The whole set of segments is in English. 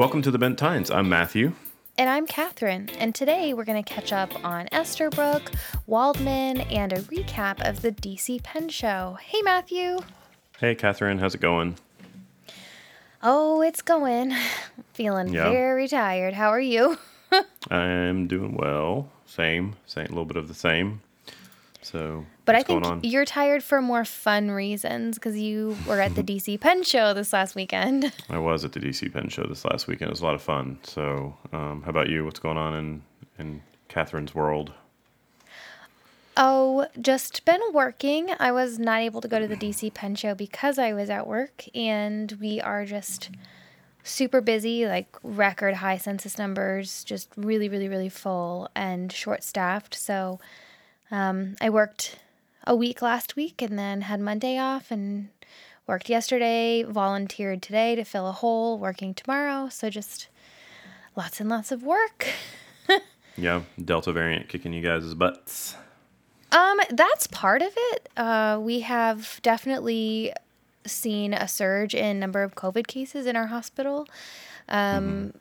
Welcome to the Bent Tines. I'm Matthew. And I'm Katherine, and today we're going to catch up on Esterbrook, Waldman, and a recap of the DC Pen Show. Hey, Matthew. Hey, Katherine. How's it going? Oh, it's going. Feeling Yeah. very tired. How are you? I'm doing well. Same, same, a little bit of the same. So, But I think you're tired for more fun reasons because you were at the DC Pen Show this last weekend. I was at the DC Pen Show this last weekend. It was a lot of fun. So, um, how about you? What's going on in in Katherine's world? Oh, just been working. I was not able to go to the DC Pen Show because I was at work, and we are just super busy, like record high census numbers, just really, really, really full and short staffed. So um, I worked a week last week and then had Monday off and worked yesterday, volunteered today to fill a hole, working tomorrow. So just lots and lots of work. Yeah, Delta variant kicking you guys' butts. Um, that's part of it. Uh, we have definitely seen a surge in number of COVID cases in our hospital, um,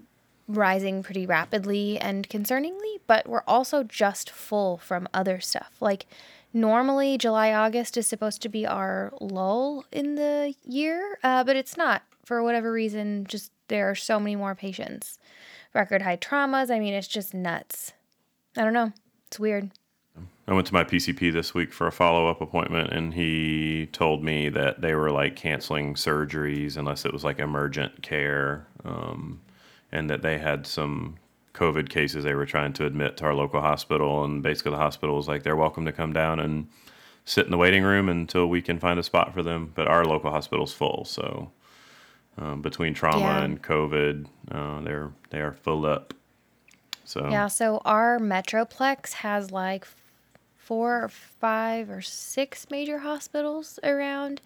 rising pretty rapidly and concerningly. But we're also just full from other stuff. Like normally, July August is supposed to be our lull in the year, uh, but it's not for whatever reason. Just there are so many more patients, record high traumas. I mean, it's just nuts. I don't know. It's weird. I went to my PCP this week for a follow up appointment, and he told me that they were like canceling surgeries unless it was like emergent care, um, and that they had some COVID cases they were trying to admit to our local hospital. And basically, the hospital was like, they're welcome to come down and sit in the waiting room until we can find a spot for them. But our local hospital's full, so um, between trauma Yeah. and COVID, uh, they're they are full up. So Yeah, so our Metroplex has like four or five or six major hospitals around.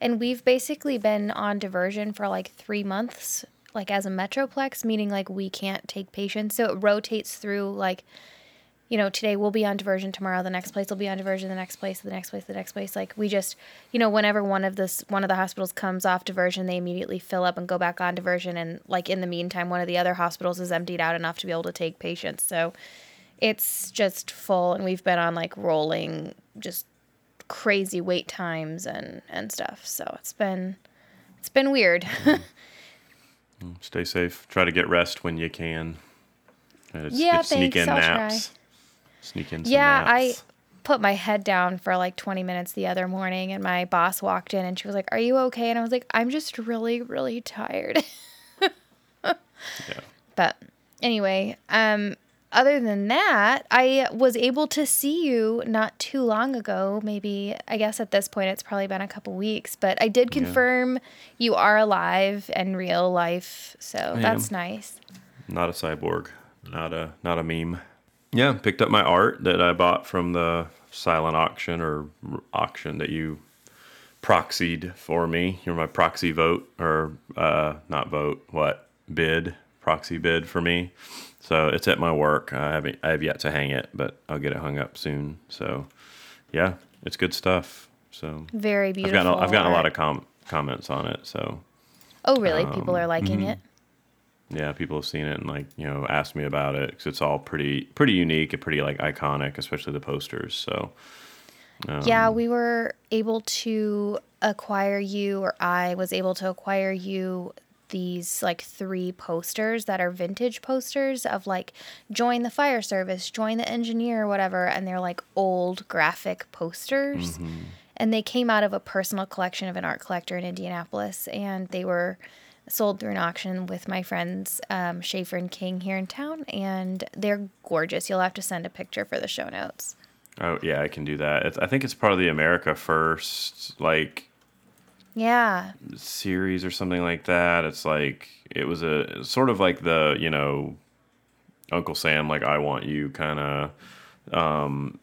And we've basically been on diversion for like three months, like as a Metroplex, meaning like we can't take patients. So it rotates through like, you know, today we'll be on diversion, tomorrow the next place will be on diversion, the next place, the next place, the next place. Like we just, you know, whenever one of this one of the hospitals comes off diversion, they immediately fill up and go back on diversion. And like in the meantime, one of the other hospitals is emptied out enough to be able to take patients. So it's just full and we've been on like rolling just crazy wait times and and stuff. So it's been it's been weird. Stay safe. Try to get rest when you can. Uh, s- Yeah, sneak thanks, in I'll naps. Sneak in some yeah, I put my head down for like 20 minutes the other morning and my boss walked in and she was like, "Are you okay?" And I was like, "I'm just really really tired." Yeah. But anyway, um, other than that, I was able to see you not too long ago. Maybe, I guess at this point it's probably been a couple weeks, but I did confirm you are alive and real life. So that's nice. Not a cyborg. Not a not a meme. Yeah, picked up my art that I bought from the silent auction or auction that you proxied for me. You're my proxy vote or uh, not vote. What bid? Proxy bid for me. So it's at my work. I haven't. I have yet to hang it, but I'll get it hung up soon. So yeah, it's good stuff. So Very I've beautiful. gotten a, I've gotten a lot of com- comments on it. So Oh, really? People Um, are liking mm-hmm. it. yeah, people have seen it and like you know asked me about it because it's all pretty pretty unique and pretty like iconic, especially the posters. So um, yeah, we were able to acquire you, or I was able to acquire you these like three posters that are vintage posters of like join the fire service, join the engineer, whatever, and they're like old graphic posters. And they came out of a personal collection of an art collector in Indianapolis, and they were sold through an auction with my friends um, Schaefer and King here in town, and they're gorgeous. You'll have to send a picture for the show notes. oh yeah, I can do that. It's, I think it's part of the America First like Yeah, series or something like that. It's like it was a sort of like the you know Uncle Sam like I want you kind of um,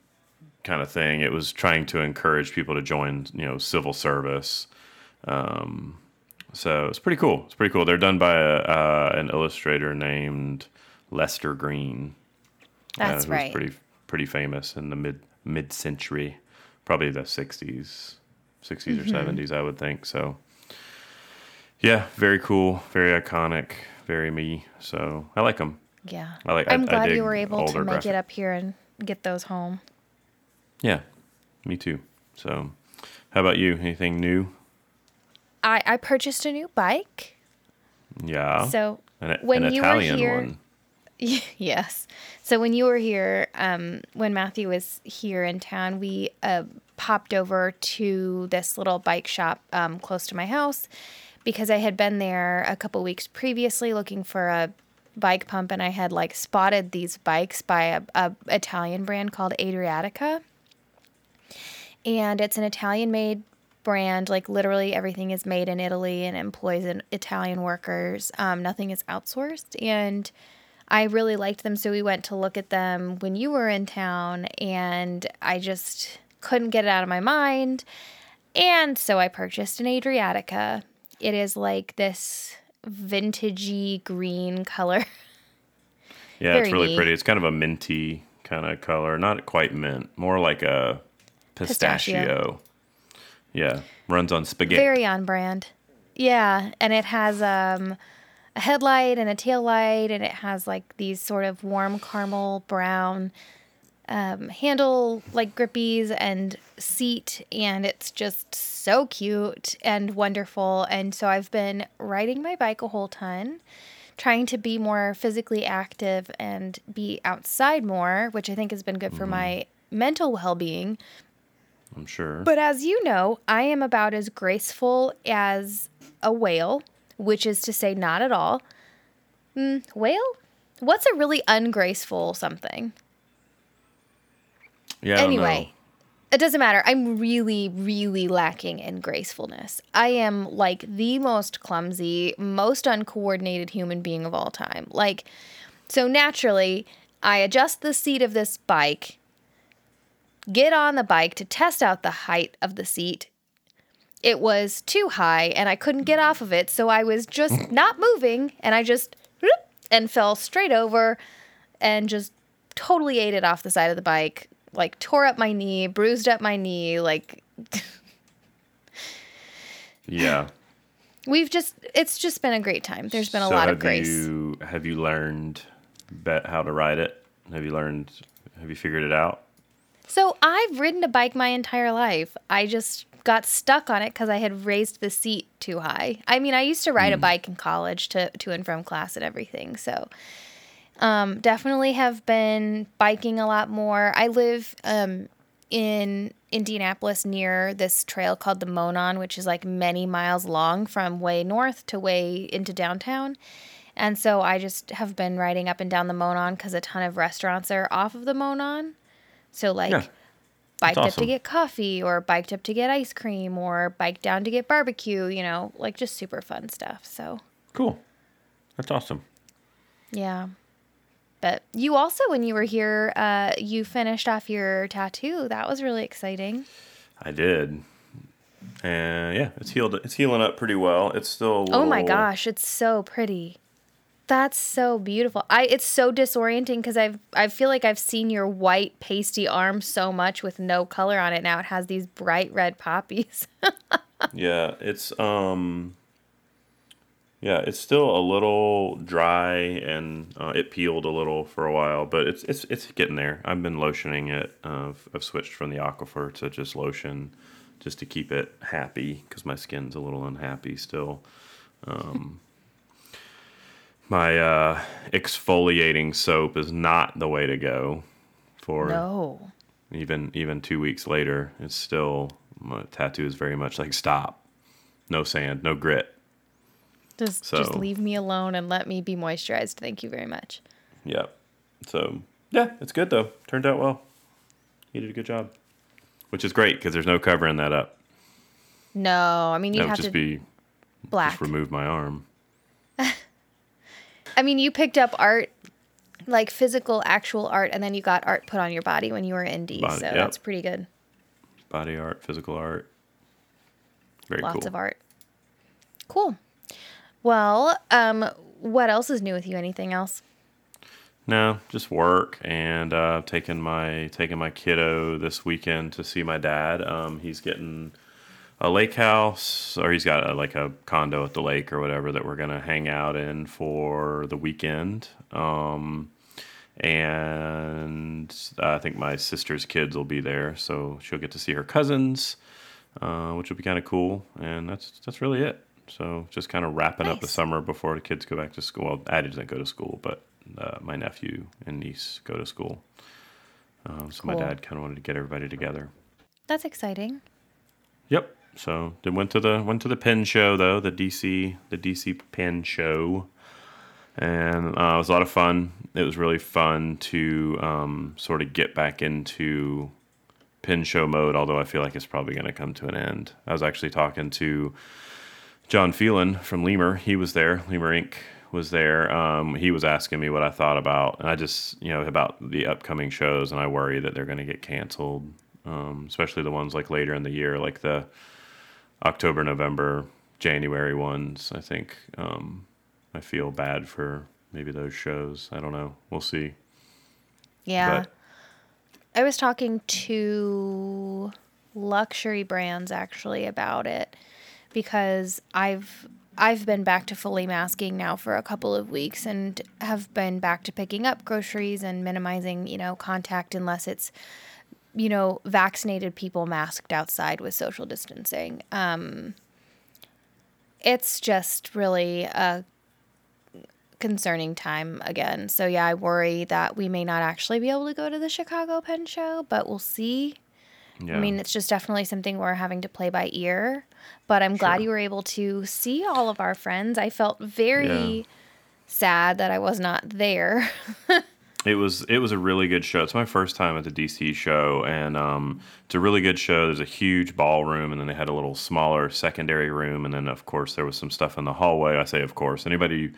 kind of thing. It was trying to encourage people to join you know civil service. Um, so it's pretty cool. It's pretty cool. They're done by a, uh, an illustrator named Lester Green. that's who right. Was pretty pretty famous in the mid mid century, probably the '60s, '60s Mm-hmm. or '70s, I would think. So, yeah, very cool, very iconic very me. So I like them. Yeah. I like- I- I'm I glad dig you were able to make graphic. it up here and get those home. Yeah, me too. So, how about you? Anything new? I, I purchased a new bike. Yeah. So an, when an you were here- one. yes. So when you were here, um, when Matthew was here in town, we uh, popped over to this little bike shop um, close to my house because I had been there a couple weeks previously looking for a bike pump, and I had like spotted these bikes by a, a Italian brand called Adriatica, and it's an Italian-made brand. Like literally everything is made in Italy and employs an Italian workers. Um, nothing is outsourced, and I really liked them, so we went to look at them when you were in town, and I just couldn't get it out of my mind. And so I purchased an Adriatica. It is like this vintagey green color. Yeah, very it's really neat. pretty. It's kind of a minty kind of color, not quite mint, more like a pistachio. Pistachio. Yeah, runs on spaghetti. Very on brand. Yeah, and it has um a headlight and a tail light and it has like these sort of warm caramel brown um, handle like grippies and seat and it's just so cute and wonderful and so I've been riding my bike a whole ton trying to be more physically active and be outside more which I think has been good for my mental well-being I'm sure. but as you know, I am about as graceful as a whale, which is to say, not at all. Mm, whale? What's a really ungraceful something? Yeah. Anyway, it doesn't matter. I'm really, really lacking in gracefulness. I am like the most clumsy, most uncoordinated human being of all time. Like, so naturally, I adjust the seat of this bike, get on the bike to test out the height of the seat. It was too high and I couldn't get off of it, so I was just not moving and I just and fell straight over and just totally ate it off the side of the bike. Like tore up my knee, bruised up my knee. Like. Yeah. we've just, it's just been a great time. There's been a So lot of grace. You, have you learned bet how to ride it? Have you learned? Have you figured it out? So I've ridden a bike my entire life. I just got stuck on it because I had raised the seat too high. I mean, I used to ride a mm. bike in college to to and from class and everything. So um, definitely have been biking a lot more. I live um, in Indianapolis near this trail called the Monon, which is like many miles long from way north to way into downtown. And so I just have been riding up and down the Monon because a ton of restaurants are off of the Monon. So like Yeah. biked up to get coffee or biked up to get ice cream or biked down to get barbecue, you know, like just super fun stuff. So, Cool. That's awesome. yeah. But you also, when you were here, uh, you finished off your tattoo. That was really exciting. I did. And yeah, it's healed. It's healing up pretty well. It's still. A little, Oh my gosh, it's so pretty. That's so beautiful. I it's so disorienting because I've I feel like I've seen your white pasty arm so much with no color on it. Now it has these bright red poppies. Yeah, it's um. Yeah, it's still a little dry and uh, it peeled a little for a while, but it's it's it's getting there. I've been lotioning it. Uh, I've, I've switched from the Aquaphor to just lotion, just to keep it happy because my skin's a little unhappy still. Um, my uh, exfoliating soap is not the way to go for no. even even two weeks later, it's still my tattoo is very much like stop, no sand, no grit. Just just leave me alone and let me be moisturized. Thank you very much. Yeah. So yeah, it's good though. Turned out well. He did a good job, which is great because there's no covering that up. No, I mean you have just to be black. just remove my arm. I mean you picked up art like physical actual art and then you got art put on your body when you were indie. Body, so yep. that's pretty good. Body art, physical art. Very Lots cool. of art. Cool. Well, um what else is new with you? Anything else? No, just work and uh, taking my taking my kiddo this weekend to see my dad. Um, he's getting a lake house, or he's got a, like a condo at the lake or whatever that we're gonna hang out in for the weekend. Um, and I think my sister's kids will be there, so she'll get to see her cousins, uh, which will be kind of cool. And that's that's really it. So just kind of wrapping up the summer before the kids go back to school. Well, Addie doesn't go to school, but uh, my nephew and niece go to school. Um, so my dad kind of wanted to get everybody together. That's exciting. Yep. So then went to the went to the pin show though the DC the DC pin show, and uh, it was a lot of fun. It was really fun to um, sort of get back into pin show mode. Although I feel like it's probably going to come to an end. I was actually talking to John Phelan from Lemur. He was there. Lemur Inc. was there. Um, he was asking me what I thought about, and I just you know about the upcoming shows, and I worry that they're going to get canceled, um, especially the ones like later in the year, like the October, November, January ones. I think um, I feel bad for maybe those shows. I don't know. We'll see. Yeah. But- I was talking to luxury brands actually about it because I've I've been back to fully masking now for a couple of weeks and have been back to picking up groceries and minimizing, you know, contact unless it's you know, vaccinated people masked outside with social distancing. Um it's just really a concerning time again. So yeah, I worry that we may not actually be able to go to the Chicago Pen Show, but we'll see. Yeah. I mean, it's just definitely something we're having to play by ear. But I'm glad Sure. you were able to see all of our friends. I felt very Yeah. sad that I was not there. It was it was a really good show. It's my first time at the DC show, and um, it's a really good show. There's a huge ballroom, and then they had a little smaller secondary room, and then of course there was some stuff in the hallway. I say of course. Anybody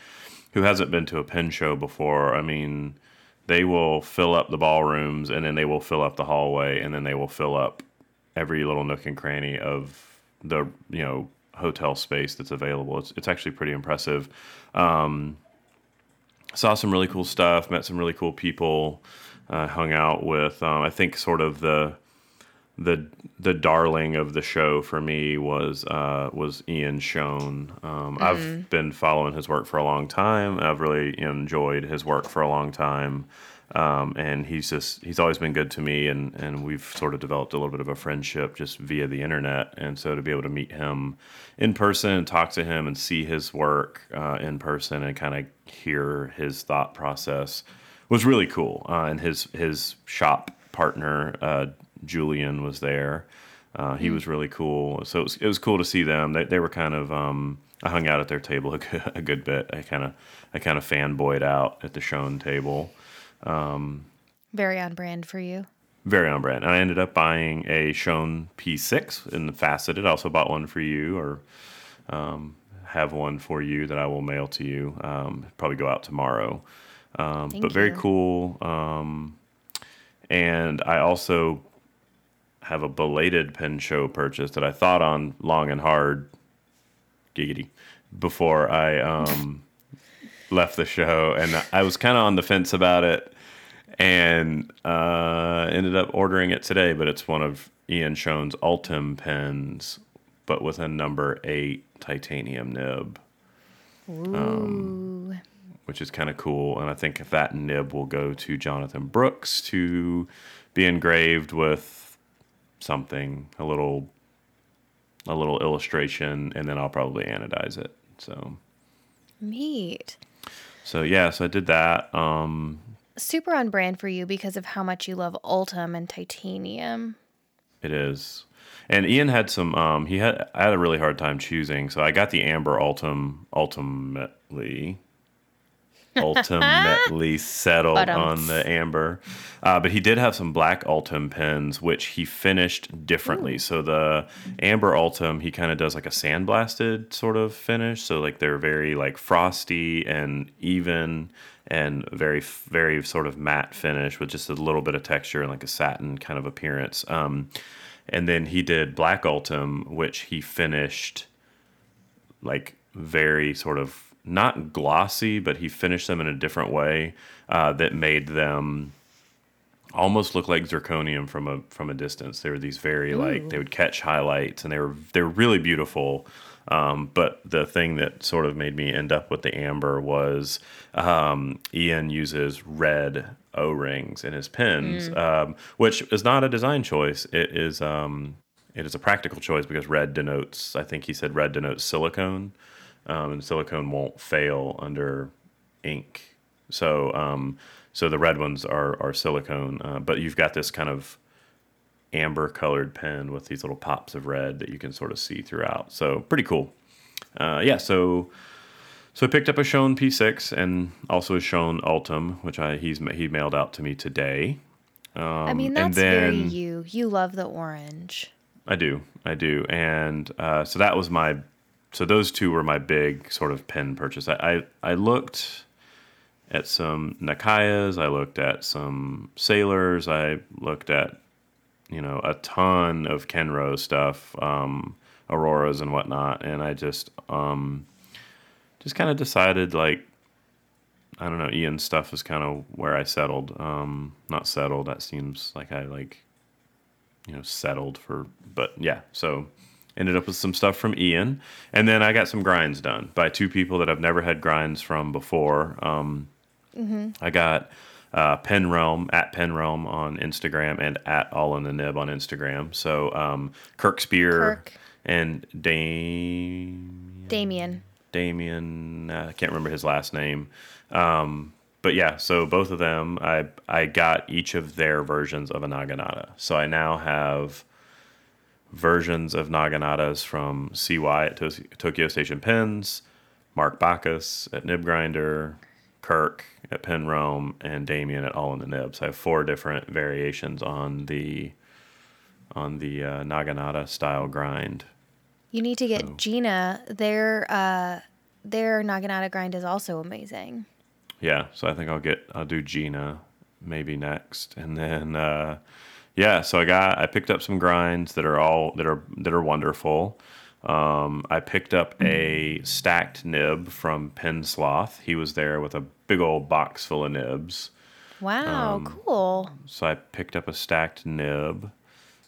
who hasn't been to a pen show before, I mean, they will fill up the ballrooms, and then they will fill up the hallway, and then they will fill up every little nook and cranny of the you know hotel space that's available. It's it's actually pretty impressive saw some really cool stuff, met some really cool people, uh, hung out with. Um, I think sort of the the the darling of the show for me was uh, was Ian Schon. Um, I've been following his work for a long time. I've really enjoyed his work for a long time. Um, and he's just he's always been good to me and and we've sort of developed a little bit of a friendship just via the internet and so to be able to meet him in person and talk to him and see his work uh, in person and kind of hear his thought process was really cool uh, and his his shop partner uh, Julian was there uh, he was really cool so it was, it was cool to see them they, they were kind of um, I hung out at their table a good, a good bit I kind of I kind of fanboyed out at the Schon table very on brand for you. very on brand. And I ended up buying a Schon P6 in the faceted. I also bought one for you, or um, have one for you that I will mail to you. Um, probably go out tomorrow. Um, but very cool. Um, and I also have a belated pen show purchase that I thought on long and hard, giggity, before I um, left the show, and I was kind of on the fence about it, and uh, ended up ordering it today. But it's one of Ian Schon's Ultem pens, but with a number eight titanium nib, Ooh. which is kind of cool. And I think if that nib will go to Jonathan Brooks to be engraved with something, a little, a little illustration, and then I'll probably anodize it. So. Neat. So yeah, so I did that. Um, Super on brand for you because of how much you love Ultem and titanium. It is. And Ian had some um he had I had a really hard time choosing, so I got the Amber Ultem ultimately ultimately settled But, um, on the amber. Uh, but he did have some black Ultem pens, which he finished differently. So the amber Ultem, he kind of does like a sandblasted sort of finish. So like they're very like frosty and even and very very sort of matte finish with just a little bit of texture and like a satin kind of appearance. Um, and then he did black Ultem, which he finished like very sort of not glossy, but he finished them in a different way uh, that made them almost look like zirconium from a from a distance. They were these very like they would catch highlights, and they were they were really beautiful. Um, but the thing that sort of made me end up with the amber was um, Ian uses red O rings in his pins, um, which is not a design choice. It is um, it is a practical choice because red denotes. I think he said red denotes silicone, um, and silicone won't fail under ink. So um, so the red ones are are silicone, uh, but you've got this kind of amber colored pen with these little pops of red that you can sort of see throughout. So pretty cool. Uh, yeah, so so I picked up a Schon P6 and also a Schon Ultem, which I he's he mailed out to me today. I mean, Um, and that's very then- you. You love the orange. I do, I do, and uh, so that was my so those two were my big sort of pen purchase. I I, I looked at some Nakayas, I looked at some Sailors, I looked at you know a ton of Kenro stuff, um, Auroras and whatnot, and I just um, just kind of decided like I don't know, Ian's stuff is kind of where I settled. Um, not settled. That seems like I like you know settled for but yeah so ended up with some stuff from ian and then i got some grinds done by two people that i've never had grinds from before um, i got uh, pen realm at pen realm on instagram and at all in the nib on instagram so um, kirk Speer Kirk. and dame Damien. Damien. Uh, I can't remember his last name. Um, but yeah, so both of them, I I got each of their versions of a Naginata. So I now have versions of Naginatas from CY at Tokyo Station Pens, Mark Bacas at Nib Grinder, Kirk at Pen Realm, and Damien at All in the Nibs. I have four different variations on the on the uh, Naginata style grind. You need to get So- Gina. Their uh, their Naginata grind is also amazing. Yeah, so I think I'll get I'll do Gina maybe next, and then uh, yeah, so I got I picked up some grinds that are all that are that are wonderful. Um, I picked up a stacked nib from Pen Sloth. He was there with a big old box full of nibs. Wow, Um, cool. So I picked up a stacked nib.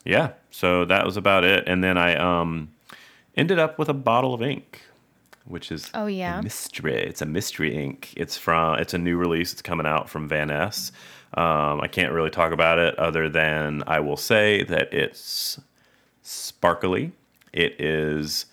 Yeah, so that was about it. And then I um ended up with a bottle of ink, which is Oh, yeah? a mystery. It's a mystery ink. It's from it's a new release. It's coming out from Vanness. Um, I can't really talk about it other than I will say that it's sparkly. It is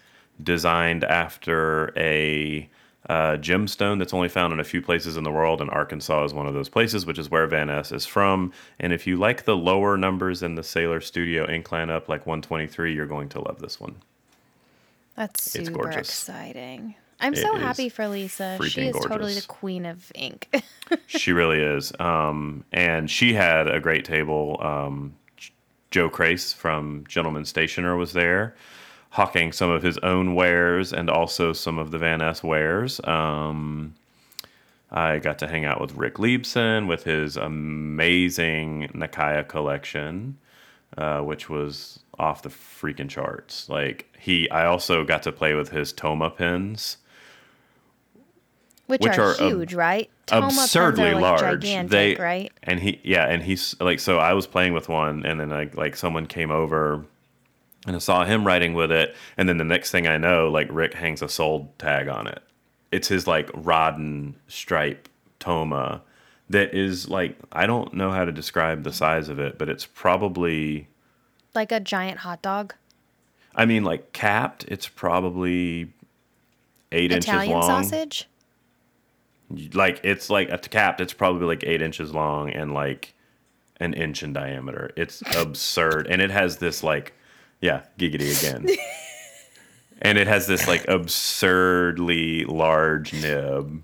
designed after a uh, gemstone that's only found in a few places in the world, and Arkansas is one of those places, which is where Vanness is from. And if you like the lower numbers in the Sailor Studio ink lineup, like 123, you're going to love this one. That's it's super gorgeous. exciting. I'm It so happy for Lisa. She is totally the queen of ink. she really is. Um, and she had a great table. Um, Joe Crace from Gentleman Stationer was there, hawking some of his own wares and also some of the Vanness wares. Um, I got to hang out with Rick Liebson with his amazing Nakaya collection, uh, which was off the freaking charts. Like he, I also got to play with his Toma pens. Which, Which are, are ab- huge, right? Toma absurdly are, like, large. gigantic, they right? And he, yeah, and he's like, so I was playing with one, and then like, like someone came over, and I saw him writing with it, and then the next thing I know, like Rick hangs a sold tag on it. It's his like rod and stripe Toma, that is like I don't know how to describe the size of it, but it's probably, Like a giant hot dog. I mean, like capped, it's probably eight Italian inches long. Italian sausage. Like it's like a capped it's probably like eight inches long and like an inch in diameter it's absurd and it has this like yeah giggity again and it has this like absurdly large nib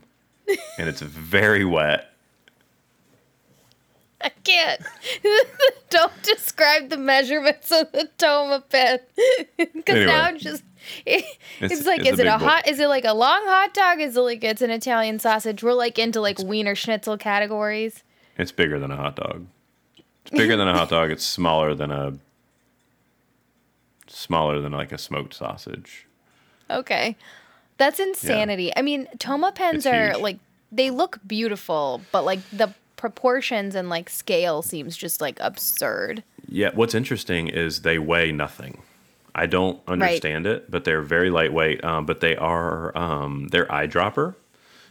and it's very wet I can't. Don't describe the measurements of the Toma pen, because Anyway. now I'm just. It's, It's- like, it's a is it a big boy. hot? Is it like a long hot dog? Is it like it's an Italian sausage? We're like into like wiener schnitzel categories. it's bigger than a hot dog it's bigger than a hot dog it's smaller than a smaller than like a smoked sausage Okay, that's insanity. I mean, Toma pens It's are huge. like they look beautiful, but like the proportions and like scale seems just like absurd. Yeah, what's interesting is they weigh nothing. I don't understand it, but they're very lightweight. Um, but they are um, they're eyedropper,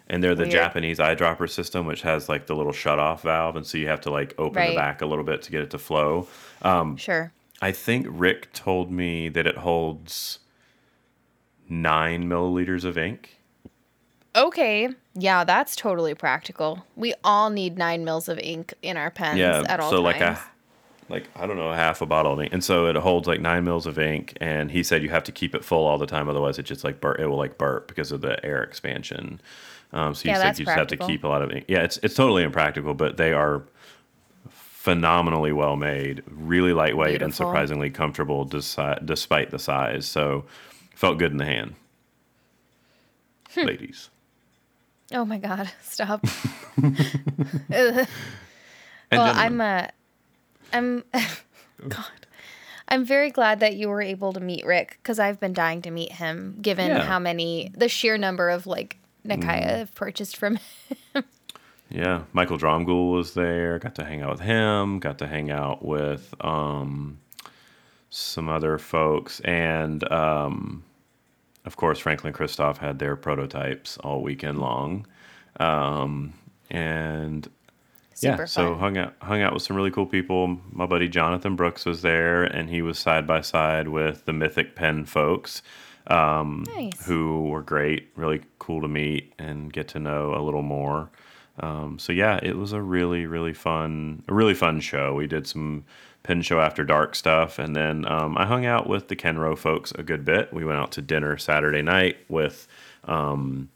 and they're the Weird. Japanese eyedropper system, which has like the little shut off valve, and so you have to like open the back a little bit to get it to flow. Um, Sure. I think Rick told me that it holds nine milliliters of ink. Okay. Yeah, that's totally practical. We all need nine mils of ink in our pens yeah, at all so times. like a like I don't know half a bottle of ink, and so it holds like nine mils of ink. And he said you have to keep it full all the time, otherwise it just like burp. It will like burp because of the air expansion. Um, so he Yeah, said you just have to keep a lot of ink. Yeah, it's it's totally impractical, but they are phenomenally well made, really lightweight, and surprisingly comfortable desi- despite the size. So felt good in the hand, Hmm. ladies. oh my god, stop. Well, gentlemen. I'm uh I'm God. I'm very glad that you were able to meet Rick because I've been dying to meet him, given Yeah. how many the sheer number of like Mm. Nakaya have purchased from him. Yeah, Michael Dromgoole was there. Got to hang out with him. Got to hang out with um, some other folks, and um, of course, Franklin Christoph had their prototypes all weekend long. Um, and yeah, Super so hung out hung out with some really cool people. My buddy Jonathan Brooks was there, and he was side by side with the Mythic Pen folks nice. who were great, really cool to meet and get to know a little more. Um, so yeah, it was a really, really fun, a really fun show. We did some pen show after dark stuff, and then um, I hung out with the Kenro folks a good bit. We went out to dinner Saturday night with um,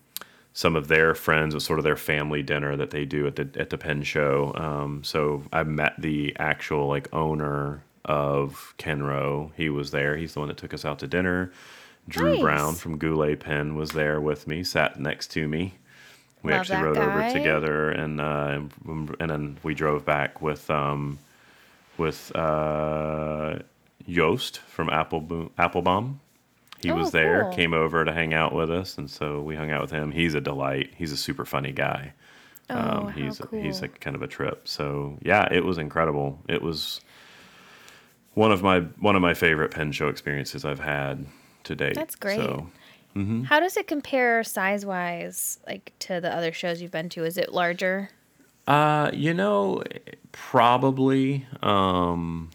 some of their friends. It was sort of their family dinner that they do at the at the pen show. Um, so I met the actual like owner of Kenro. He was there. He's the one that took us out to dinner. Drew Nice. Brown from Goulet Pen was there with me, sat next to me. We Love actually rode over together, and uh, and then we drove back with um, with uh, Joost from Apple Appelboom. He Oh, was there, cool. came over to hang out with us, and so we hung out with him. He's a delight. He's a super funny guy. Oh, Um, how he's cool. he's like kind of a trip. So yeah, it was incredible. It was one of my one of my favorite pen show experiences I've had to date. That's great. So How does it compare size wise like to the other shows you've been to? Is it larger? Uh, you know, probably. Um,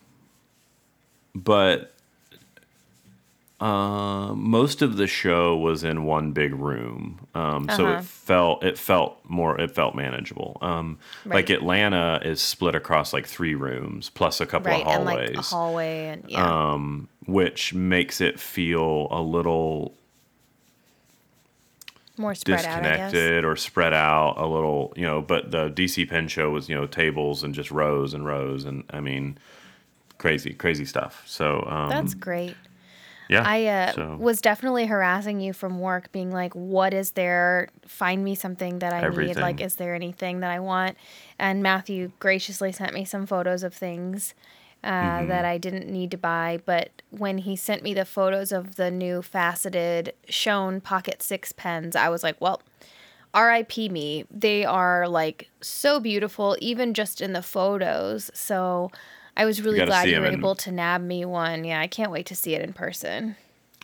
but uh, most of the show was in one big room, um, so Uh-huh. it felt it felt more it felt manageable. Um, Like Atlanta is split across like three rooms plus a couple Right, of and hallways, like a hallway and yeah. um, which makes it feel a little More spread out, disconnected or spread out a little, you know. But the DC Pen Show was, you know, tables and just rows and rows, and I mean, crazy, crazy stuff. So um, That's great. Yeah. I uh, so, was definitely harassing you from work, being like, "What is there? Find me something that I need. Like, is there anything that I want?" And Matthew graciously sent me some photos of things uh, Mm-hmm. that I didn't need to buy. But when he sent me the photos of the new faceted Schon Pocket Six pens, I was like, "Well." R.I.P. me. They are like so beautiful, even just in the photos. So I was really gotta glad you were in- able to nab me one. Yeah, I can't wait to see it in person.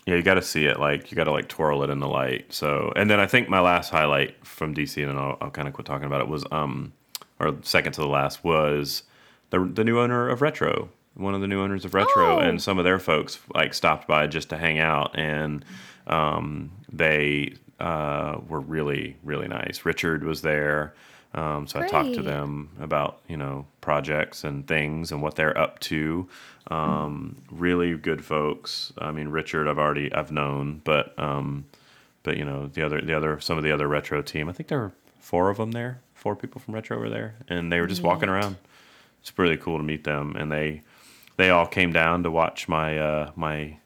yeah, you got to see it. Like you got to like twirl it in the light. So, and then I think my last highlight from DC, and then I'll, I'll kind of quit talking about it. Was um, or second to the last was the the new owner of Retro. One of the new owners of Retro, Oh. and some of their folks like stopped by just to hang out, and um, they uh, were really really nice. Richard was there, um, so I talked to them about you know projects and things and what they're up to. Um, really good folks. I mean, Richard, I've already I've known, but um, but you know the other the other some of the other retro team. I think there were four of them there. Four people from retro were there, and they were just walking around. It's really cool to meet them, and they they all came down to watch my uh, my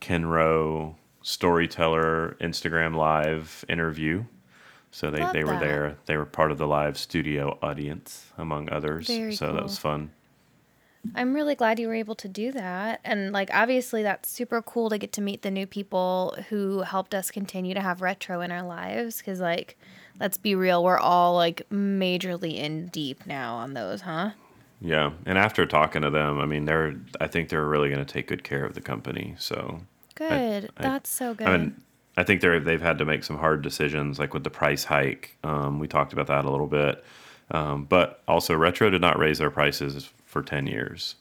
Kenro storyteller Instagram live interview. So they, Love they were that. there. They were part of the live studio audience, among others. Very so that was fun. I'm really glad you were able to do that. And like obviously that's super cool to get to meet the new people who helped us continue to have retro in our lives cuz like let's be real, we're all like majorly in deep now on those, huh? Yeah, and after talking to them, I mean, they're I think they're really going to take good care of the company. So Good. I- That's so good. I mean, I think they're they've had to make some hard decisions, like with the price hike. Um, we talked about that a little bit, um, but also Retro did not raise their prices for ten years,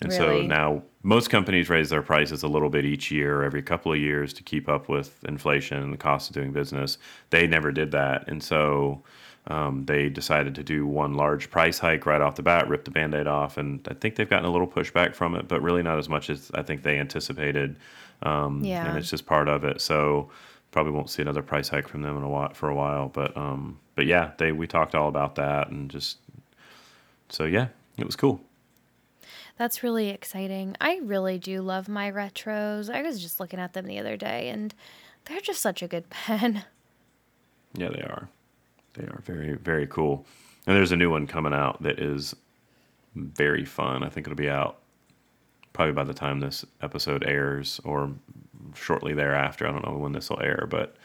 and so now most companies raise their prices a little bit each year, every couple of years, to keep up with inflation and the cost of doing business. They never did that, and so. Um, they decided to do one large price hike right off the bat, rip the band aid off, and I think they've gotten a little pushback from it, but really not as much as I think they anticipated um, Yeah. and it's just part of it. So probably won't see another price hike from them in a while for a while. But um, but yeah, they we talked all about that and just so yeah, it was cool. That's really exciting. I really do love my retros. I was just looking at them the other day and they're just such a good pen. Yeah, they are. They are very very cool. And there's a new one coming out that is very fun. I think it'll be out probably by the time this episode airs or shortly thereafter. I don't know when this will air, but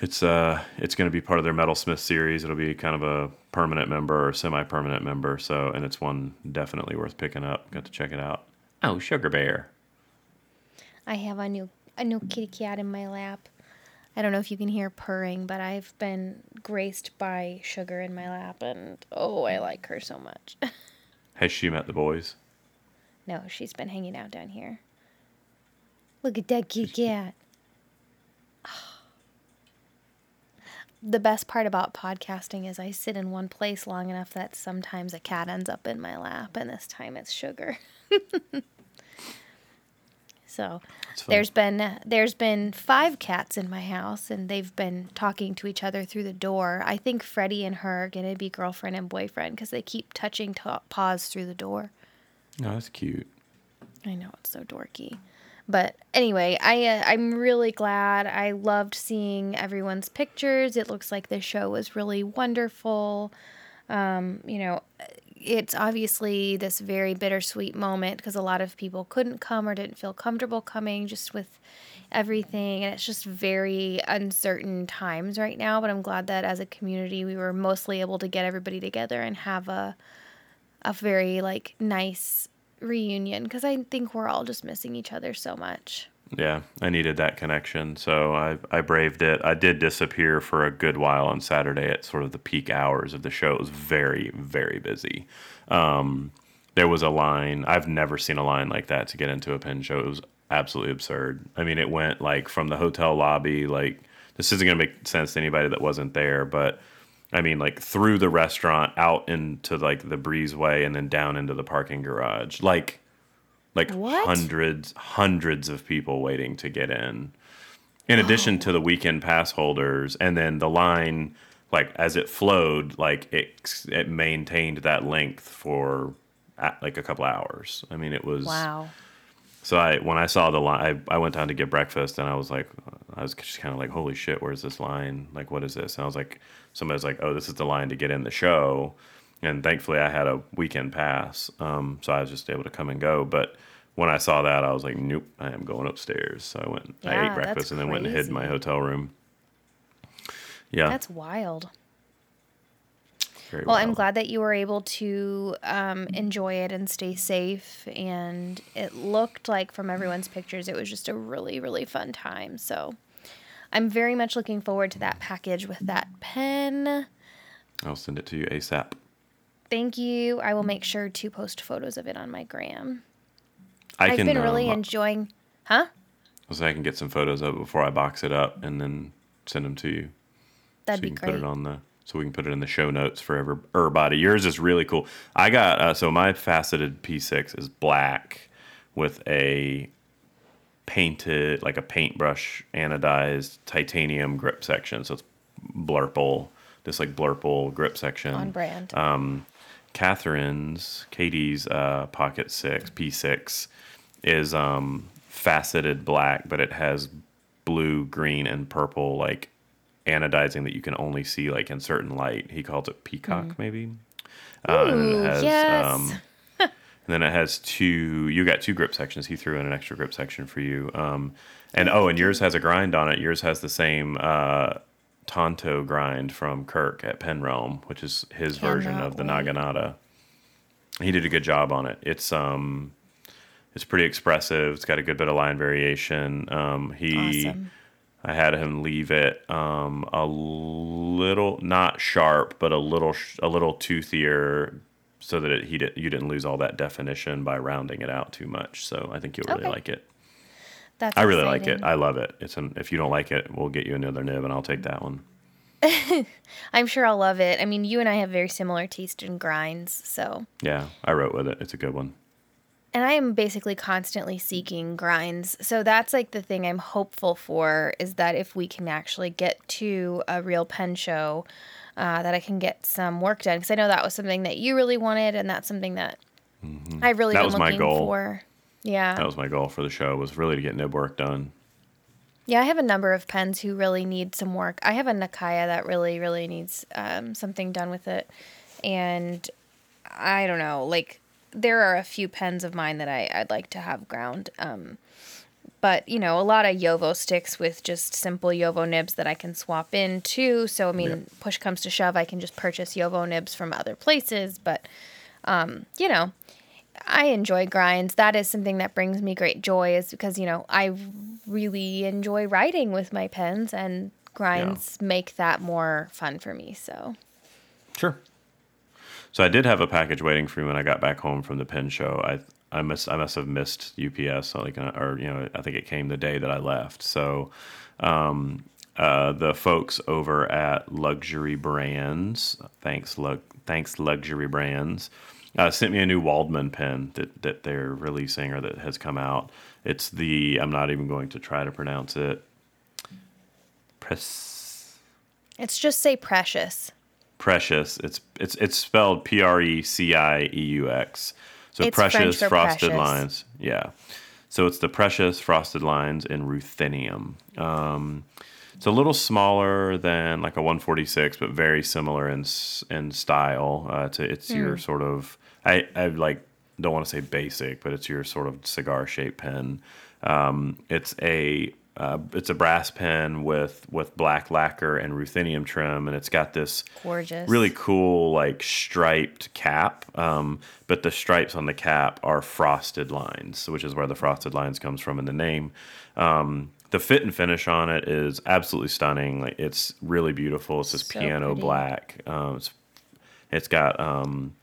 it's uh it's going to be part of their Metalsmith series. It'll be kind of a permanent member or semi-permanent member. So, and it's one definitely worth picking up. Got to check it out. Oh, Sugar Bear. I have a new a new kitty cat in my lap. I don't know if you can hear purring, but I've been graced by sugar in my lap and oh, I like her so much. Has she met the boys? No, she's been hanging out down here. Look at that kitty cat. The best part about podcasting is I sit in one place long enough that sometimes a cat ends up in my lap, and this time it's sugar. so there's been there's been five cats in my house, and they've been talking to each other through the door. I think Freddie and her are gonna be girlfriend and boyfriend because they keep touching to- paws through the door. Oh, that's cute. I know it's so dorky. But anyway, I uh, I'm really glad. I loved seeing everyone's pictures. It looks like the show was really wonderful. Um, you know, it's obviously this very bittersweet moment because a lot of people couldn't come or didn't feel comfortable coming just with everything and it's just very uncertain times right now, but I'm glad that as a community we were mostly able to get everybody together and have a a very like nice reunion because I think we're all just missing each other so much. Yeah, I needed that connection, so I I braved it. I did disappear for a good while on Saturday at sort of the peak hours of the show. It was very very busy. Um, there was a line. I've never seen a line like that to get into a pen show. It was absolutely absurd. I mean, it went like from the hotel lobby. Like this isn't gonna make sense to anybody that wasn't there, but I mean, like through the restaurant, out into like the breezeway, and then down into the parking garage. Like like What? hundreds hundreds of people waiting to get in in addition to the weekend pass holders and then the line like as it flowed like it it maintained that length for like a couple hours i mean it was Wow. so i when i saw the line I, I went down to get breakfast and i was like i was just kind of like holy shit where's this line like what is this and i was like somebody's like oh this is the line to get in the show. And thankfully i had a weekend pass um, so i was just able to come and go. But when i saw that i was like nope i am going upstairs. So i went i ate breakfast and then went and hid in my hotel room. Yeah. That's wild. very Well, I'm glad that you were able to um, enjoy it and stay safe. And it looked like from everyone's pictures, it was just a really, really fun time. So I'm very much looking forward to that package with that pen. i'll send it to you asap Thank you. I will make sure to post photos of it on my gram. i I've can been really um, enjoying. Huh? so i can get some photos of it before i box it up and then send them to you That'd so be you can great. put it on the so we can put it in the show notes for every everybody. Yours is really cool. I got uh, so my faceted P6 is black with a painted like a paintbrush anodized titanium grip section. So it's blurple, this like blurple grip section. On brand. Um, Katherine's, Katie's uh, Pocket Six P6 is um, faceted black, but it has blue, green, and purple like anodizing that you can only see like in certain light. He calls it peacock, maybe. Uh, Mm. Ooh, has, yes. um, then it has two. You got two grip sections. He threw in an extra grip section for you. Um, and oh, and yours has a grind on it. Yours has the same uh, Tonto grind from Kirk at Pen Realm, which is his Cannot version of the wait. Naginata. He did a good job on it. It's um, it's pretty expressive. It's got a good bit of line variation. Um, he, Awesome. I had him leave it um, a little not sharp, but a little sh- a little toothier, so that it, he did, you didn't lose all that definition by rounding it out too much. So I think you'll really Okay. like it. That's I really like it. I love it. It's an, if you don't like it, we'll get you another nib, and I'll take that one. I'm sure I'll love it. I mean, you and I have very similar taste in grinds, so. Yeah, I wrote with it. It's a good one. And I am basically constantly seeking grinds. So that's like the thing I'm hopeful for is that if we can actually get to a real pen show, uh, that I can get some work done. Because I know that was something that you really wanted, and that's something that I've really That been was my goal. for. Yeah. That was my goal for the show was really to get nib work done. Yeah, I have a number of pens who really need some work. I have a Nakaya that really, really needs um, something done with it. And I don't know, like, there are a few pens of mine that I, I'd like to have ground. Um, but, you know, a lot of Jowo sticks with just simple Jowo nibs that I can swap in too. So, I mean, Yeah. push comes to shove, I can just purchase Jowo nibs from other places. But, um, you know, I enjoy grinds. That is something that brings me great joy, is because you know I really enjoy writing with my pens, and grinds make that more fun for me. So Sure. So I did have a package waiting for me when I got back home from the pen show. I I must I must have missed UPS like or you know I think it came the day that I left. So um, uh, the folks over at Luxury Brands, thanks Lug thanks Luxury Brands, uh, sent me a new Waldmann pen that that they're releasing or that has come out. It's the I'm not even going to try to pronounce it. Press it's just say precious. Precious. It's it's it's spelled P R E C I E U X. So It's precious frosted precious. lines. Yeah. So it's the precious frosted lines in ruthenium. Um, it's a little smaller than like a 146, but very similar in in style. Uh, to it's Hmm. your sort of I I like don't want to say basic, but it's your sort of cigar shaped pen. Um, it's a uh, it's a brass pen with with black lacquer and ruthenium trim, and it's got this Gorgeous. really cool like striped cap. Um, but the stripes on the cap are frosted lines, which is where the frosted lines comes from in the name. Um, the fit and finish on it is absolutely stunning. Like it's really beautiful. It's this So piano pretty. black. Um, it's it's got um,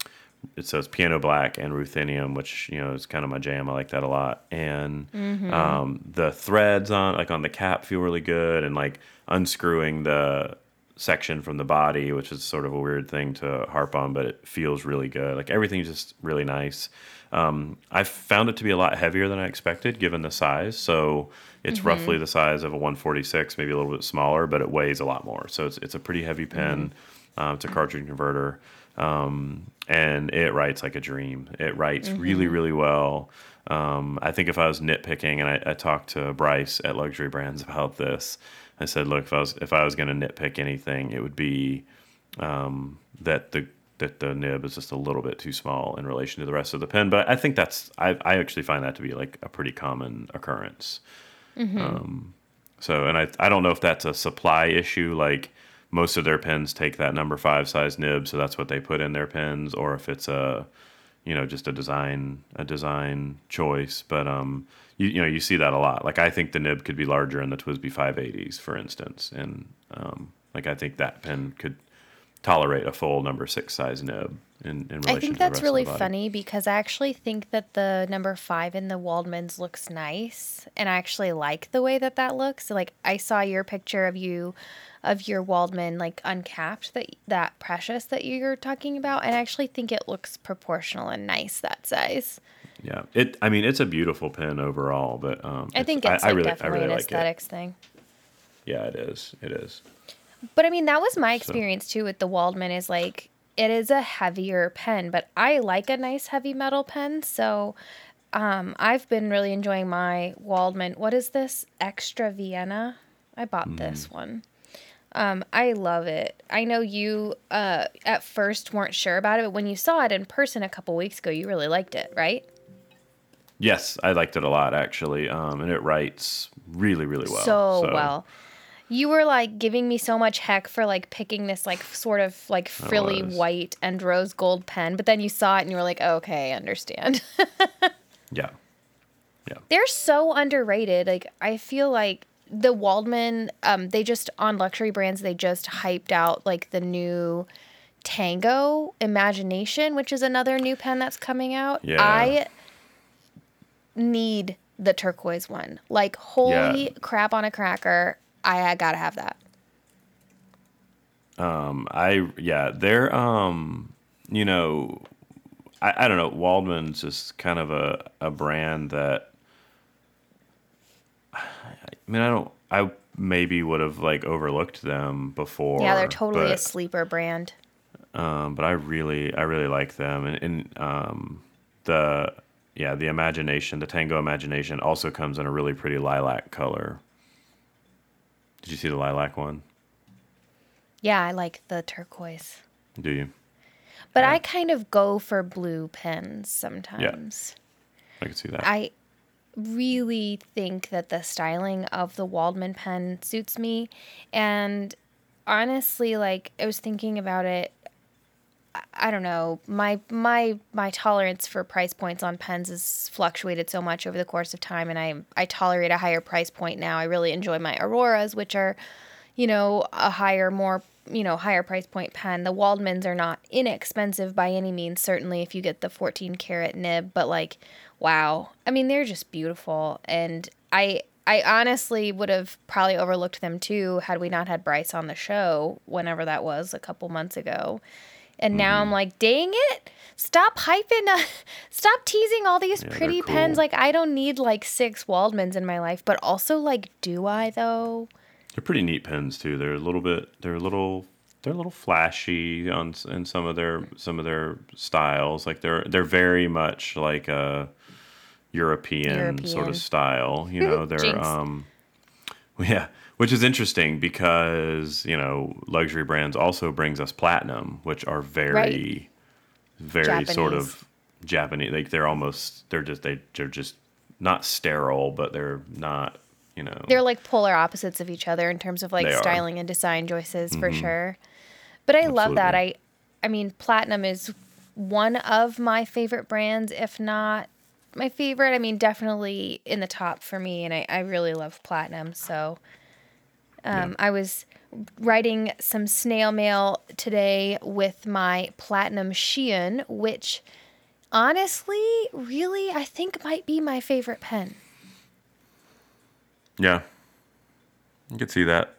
it says piano black and ruthenium, which you know is kind of my jam. I like that a lot. And um, the threads on like on the cap feel really good, and like unscrewing the section from the body, which is sort of a weird thing to harp on, but it feels really good. Like everything's just really nice. Um, I found it to be a lot heavier than I expected, given the size. So it's roughly the size of a 146, maybe a little bit smaller, but it weighs a lot more. So it's it's a pretty heavy pen. Um, it's a cartridge converter, um, and it writes like a dream. It writes really, really well. Um, I think if I was nitpicking, and I, I talked to Bryce at Luxury Brands about this, I said, look, if I was if I was going to nitpick anything, it would be um, that the that the nib is just a little bit too small in relation to the rest of the pen. But I think that's I, I actually find that to be like a pretty common occurrence. Um, so, and I I don't know if that's a supply issue, like most of their pens take that number five size nib, so that's what they put in their pens, or if it's a you know just a design a design choice. But um, you you know you see that a lot. Like I think the nib could be larger in the TWSBI 580s, for instance, and um, like I think that pen could tolerate a full number six size nib in, in relation I to think the that's really of the body. funny because I actually think that the number five in the Waldmanns looks nice, and I actually like the way that that looks. Like I saw your picture of you, of your Waldmann like uncapped that that precious that you're talking about, and I actually think it looks proportional and nice that size. Yeah, it. I mean, it's a beautiful pen overall, but um, I think it's I, like really, I definitely really an like it. aesthetics thing. Yeah, it is. It is. But I mean, that was my experience too with the Waldmann. Is like it is a heavier pen, but I like a nice heavy metal pen. So um, I've been really enjoying my Waldmann. What is this? Xetra Vienna. I bought this one. Um, I love it. I know you uh, at first weren't sure about it, but when you saw it in person a couple weeks ago, you really liked it, right? Yes, I liked it a lot actually, um, and it writes really, really well. so, well. You were like giving me so much heck for like picking this like sort of like frilly white and rose gold pen, but then you saw it and you were like, okay, I understand. Yeah. They're so underrated. Like I feel like the Waldmann, um, they just on luxury brands, they just hyped out like the new Tango Imagination, which is another new pen that's coming out. Yeah. I need the turquoise one. Like holy Yeah. crap on a cracker. I, I gotta have that. Um, I yeah, they're um, you know, I, I don't know. Waldmann's just kind of a a brand that. I mean, I don't. I maybe would have like overlooked them before. yeah, they're totally a sleeper brand. um, but I really, I really like them, and, and um, the yeah, the imagination, the Tango Imagination, also comes in a really pretty lilac color. Did you see the lilac one? Yeah, I like the turquoise. Do you? But Yeah. I kind of go for blue pens sometimes. Yeah. I can see that. I really think that the styling of the Waldmann pen suits me. And honestly, like I was thinking about it. I- don't know. My my my tolerance for price points on pens has fluctuated so much over the course of time and I I tolerate a higher price point now. I really enjoy my Auroras, which are, you know, a higher, more, you know, higher price point pen. The Waldmanns are not inexpensive by any means, certainly if you get the 14 karat nib, but like, wow. I mean, they're just beautiful. And I, I honestly would have probably overlooked them too had we not had Bryce on the show, whenever that was a couple months ago. And now I'm like, dang it! Stop hyping, uh, stop teasing all these Yeah, pretty pens. Like I don't need like six Waldmanns in my life, but also like, do I though? They're pretty neat pens too. They're a little bit. They're a little. They're a little flashy on in some of their some of their styles. Like they're they're very much like a European, sort of style. You know, they're um, yeah, which is interesting because you know luxury brands also brings us platinum, which are very, very sort of Japanese. Like they're almost they're just they they're just not sterile, but they're not you know They're like polar opposites of each other in terms of like. Mm-hmm. styling and design choices for sure. But I love that. I I mean platinum is one of my favorite brands, if not my favorite. I mean definitely in the top for me and I, I really love platinum. So um, I was writing some snail mail today with my platinum Shein, which honestly, really, I think might be my favorite pen. Yeah. You could see that.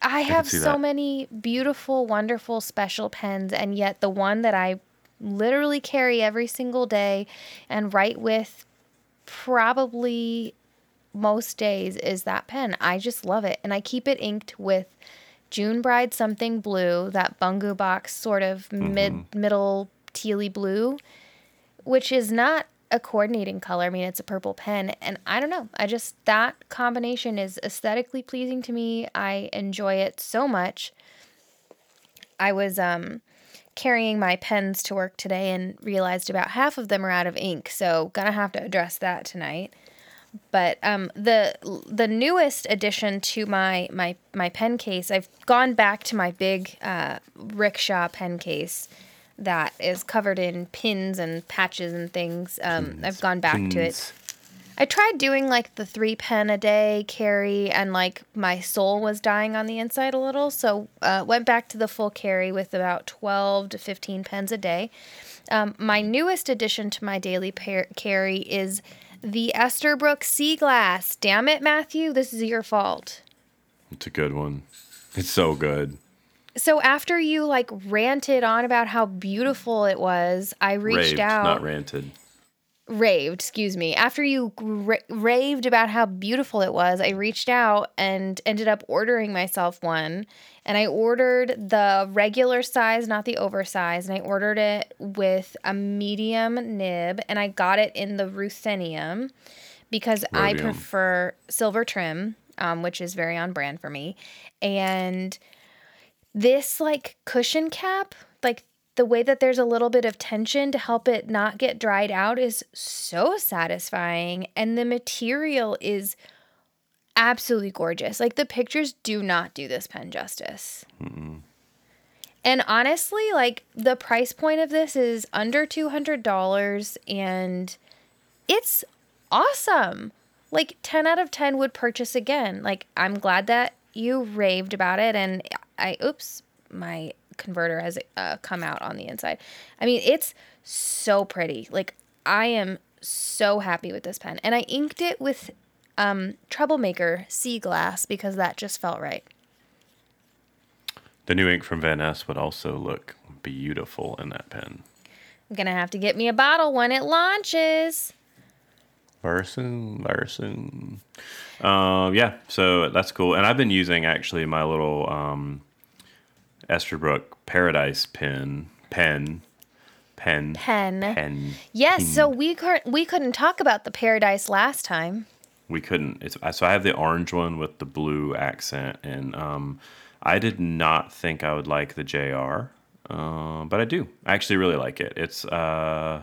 I have so that. many beautiful, wonderful, special pens, and yet the one that I literally carry every single day and write with probably most days is that pen. I just love it. And I keep it inked with June Bride something blue, that Bungubox sort of mm-hmm. mid middle tealy blue, which is not a coordinating color. I mean, it's a purple pen. And I don't know. I just, that combination is aesthetically pleasing to me. I enjoy it so much. I was um, carrying my pens to work today and realized about half of them are out of ink. So, gonna have to address that tonight. But um, the the newest addition to my my my pen case, I've gone back to my big uh, rickshaw pen case that is covered in pins and patches and things. Um, I've gone back to it. I tried doing like the three pen a day carry, and like my soul was dying on the inside a little. So uh, went back to the full carry with about twelve to fifteen pens a day. Um, my newest addition to my daily par- carry is the Esterbrook Sea Glass. Damn it, Matthew, this is your fault. It's a good one. It's so good. So after you like ranted on about how beautiful it was, I reached Raved, out. not ranted. raved, excuse me. After you ra- raved about how beautiful it was, I reached out and ended up ordering myself one. And I ordered the regular size, not the oversized, and I ordered it with a medium nib, and I got it in the ruthenium because I prefer silver trim, um, which is very on brand for me. And this like cushion cap, like the way that there's a little bit of tension to help it not get dried out is so satisfying and the material is absolutely gorgeous. Like the pictures do not do this pen justice. And honestly, like the price point of this is under $200 and it's awesome. Like 10 out of 10 would purchase again. Like I'm glad that you raved about it and I oops, my converter has uh, come out on the inside. I mean, it's so pretty. Like I am so happy with this pen. And I inked it with um Troublemaker Sea Glass because that just felt right. The new ink from Vanness would also look beautiful in that pen. I'm to have to get me a bottle when it launches. Larson, Larson. Um, yeah, so that's cool. And I've been using actually my little um, Esterbrook Paradise pen, pen, pen, Pen. pen. Yes, so we couldn't we couldn't talk about the Paradise last time. We couldn't. It's so I have the orange one with the blue accent, and um, I did not think I would like the JR, uh, but I do. I actually really like it. It's uh,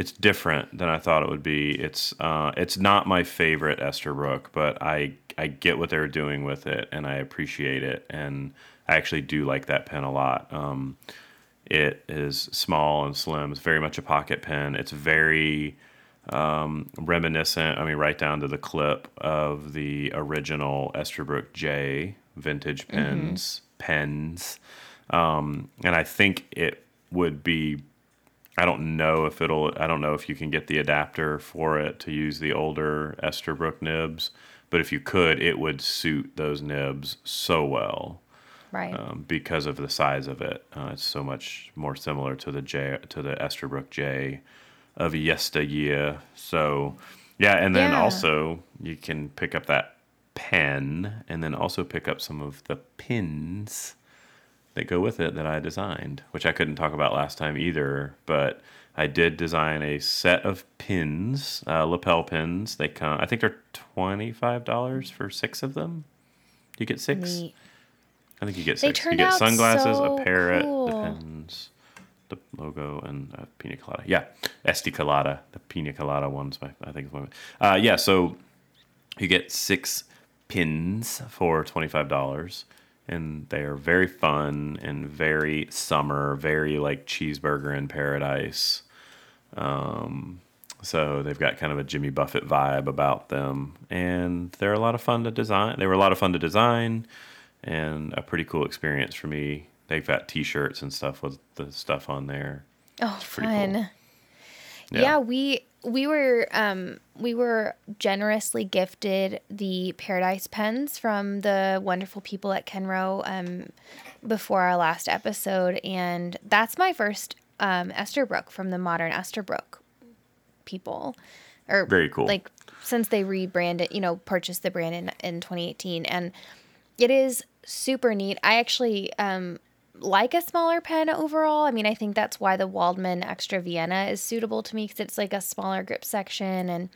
it's different than I thought it would be. It's uh, it's not my favorite Esterbrook, but I I get what they're doing with it, and I appreciate it, and I actually do like that pen a lot. Um, it is small and slim. It's very much a pocket pen. It's very um, reminiscent. I mean, right down to the clip of the original Esterbrook J vintage pens. Pens, um, and I think it would be. I don't know if it'll. I don't know if you can get the adapter for it to use the older Esterbrook nibs, but if you could, it would suit those nibs so well Right. um, because of the size of it. Uh, it's so much more similar to the J to the Esterbrook J of yesteryear. So yeah, and then Yeah. also you can pick up that pen, and then also pick up some of the pins that go with it that I designed, which I couldn't talk about last time either. But I did design a set of pins, uh, lapel pins. They come. I think they're twenty five dollars for six of them. You get six. Neat. I think you get six. You get sunglasses, so a parrot, cool. the pens, the logo, and a pina colada. Yeah, Esti colada. The pina colada one's my, I think is one. Uh, yeah, so you get six pins for twenty five dollars, and they are very fun and very summer, very like cheeseburger in paradise. Um, so they've got kind of a Jimmy Buffett vibe about them, and they're a lot of fun to design. They were a lot of fun to design, and a pretty cool experience for me. They've got T-shirts and stuff with the stuff on there. Oh, fun. cool. Yeah. we we were um we were generously gifted the paradise pens from the wonderful people at Kenro um before our last episode. And that's my first um Esterbrook from the modern Esterbrook people. Or Very cool. like since they rebranded you know purchased the brand in, in 2018 and it is super neat. I actually um like a smaller pen overall i mean i think that's why the waldmann xetra vienna is suitable to me because it's like a smaller grip section and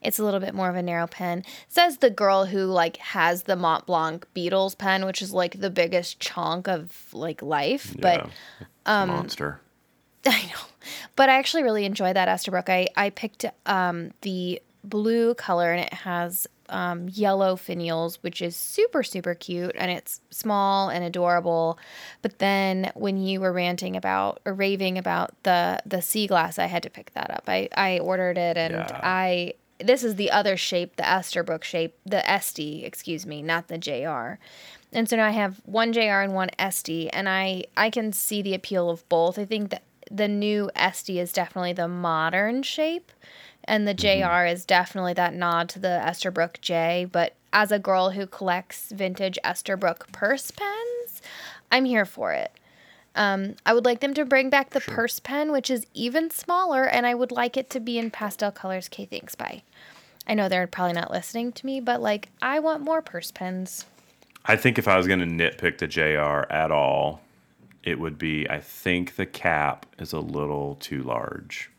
it's a little bit more of a narrow pen says the girl who like has the mont blanc beatles pen which is like the biggest chunk of like life but yeah, it's a monster. I know. But I actually really enjoy that Esterbrook. I, I picked um, the blue color and it has um, yellow finials, which is super, super cute and it's small and adorable. But then when you were ranting about or raving about the the sea glass, I had to pick that up. I, I ordered it and Yeah. I this is the other shape, the Esterbrook shape, the Estie, excuse me, not the JR. And so now I have one JR and one Estie, and I I can see the appeal of both. I think that the new Estie is definitely the modern shape, and the JR is definitely that nod to the Esterbrook J. But as a girl who collects vintage Esterbrook purse pens, I'm here for it. Um, I would like them to bring back the purse pen, which is even smaller, and I would like it to be in pastel colors. K, thanks, bye. I know they're probably not listening to me, but like, I want more purse pens. I think if I was going to nitpick the JR at all, it would be I think the cap is a little too large.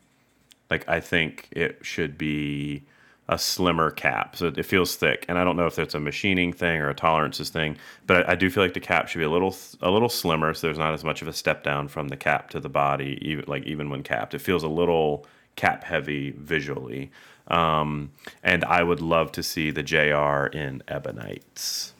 Like I think it should be a slimmer cap, so it feels thick. And I don't know if that's a machining thing or a tolerances thing, but I, I do feel like the cap should be a little a little slimmer, so there's not as much of a step down from the cap to the body, even like even when capped. It feels a little cap heavy visually. Um, and I would love to see the JR in Ebonites.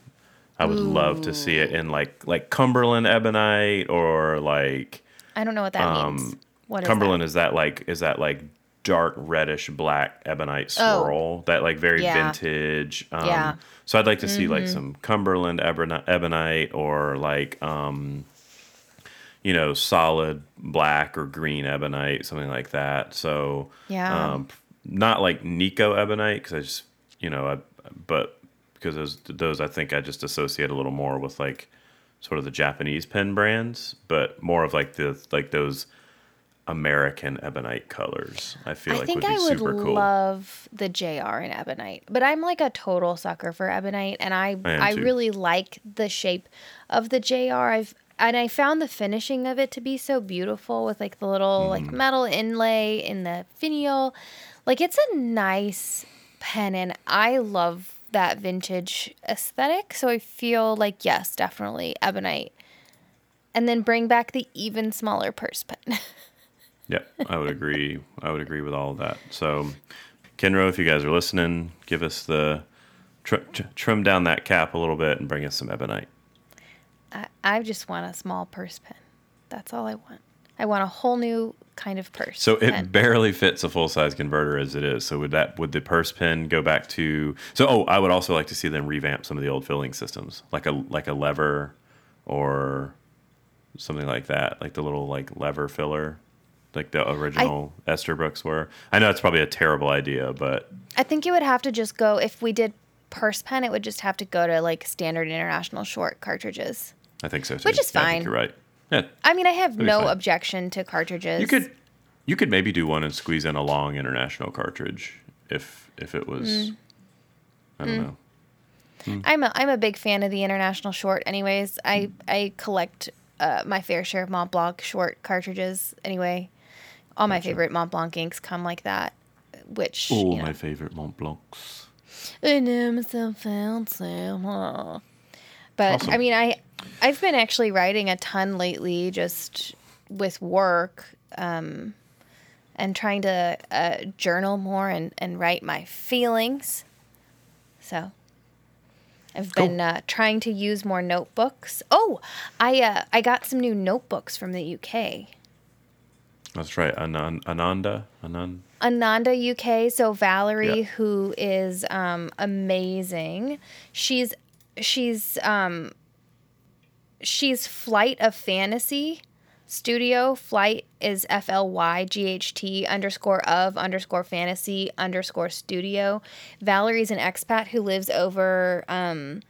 I would love to see it in like like Cumberland Ebonite or like I don't know what that means. What is Um, Cumberland that? is that like is that like dark reddish black ebonite Oh. swirl that like very Yeah. vintage um Yeah. Mm-hmm. so i'd like to see like some cumberland ebonite, ebonite or like um you know solid black or green ebonite something like that so Yeah. um not like nikko ebonite because i just you know I, but because those those i think i just associate a little more with like sort of the japanese pen brands but more of like the like those American ebonite colors. I feel I like think would be I would super cool. love the JR in Ebonite, but I'm like a total sucker for Ebonite, and I I I, really like the shape of the JR. I've and I found the finishing of it to be so beautiful with like the little like Mm-hmm. metal inlay in the finial. Like it's a nice pen, and I love that vintage aesthetic. So I feel like yes, definitely Ebonite, and then bring back the even smaller purse pen. yeah, I would agree. I would agree with all of that. So, Kenro, if you guys are listening, give us the tr- tr- trim down that cap a little bit and bring us some ebonite. I, I just want a small purse pen. That's all I want. I want a whole new kind of purse. So it pen. barely fits a full size converter as it is. So would that would the purse pin go back to? So oh, I would also like to see them revamp some of the old filling systems, like a like a lever, or something like that, like the little like lever filler, like the original Esterbrook's were. I know it's probably a terrible idea, but I think you would have to just go if we did purse pen. It would just have to go to like standard international short cartridges. I think so too. Which is Yeah, I fine. think you're right. Yeah, I mean, I have no objection to cartridges. you could you could maybe do one and squeeze in a long international cartridge if if it was. Mm. I don't know. I'm a I'm a big fan of the international short. Anyways, I I collect uh, my fair share of Mont Blanc short cartridges. Anyway, all my favorite Mont Blanc inks come like that. Which all you know, my favorite Mont Blancs. I know I'm fancy. huh. But I mean, I I've been actually writing a ton lately, just with work, um, and trying to uh, journal more and and write my feelings. So. I've Cool. been uh, trying to use more notebooks. Oh, I uh, I got some new notebooks from the UK. That's right. Anan- Ananda. Anand. Ananda UK. So Valerie, Yeah. who is um, amazing, she's she's um, she's Flyght of Fantasy Studio. Flight is F L Y G H T underscore of underscore fantasy underscore studio. Valerie's an expat who lives over um,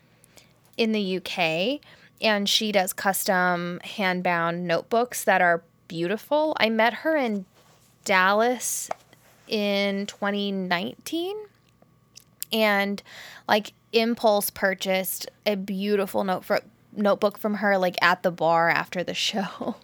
in the UK, and she does custom handbound notebooks that are beautiful. I met her in Dallas in 2019 and like impulse purchased a beautiful note for, notebook from her like at the bar after the show.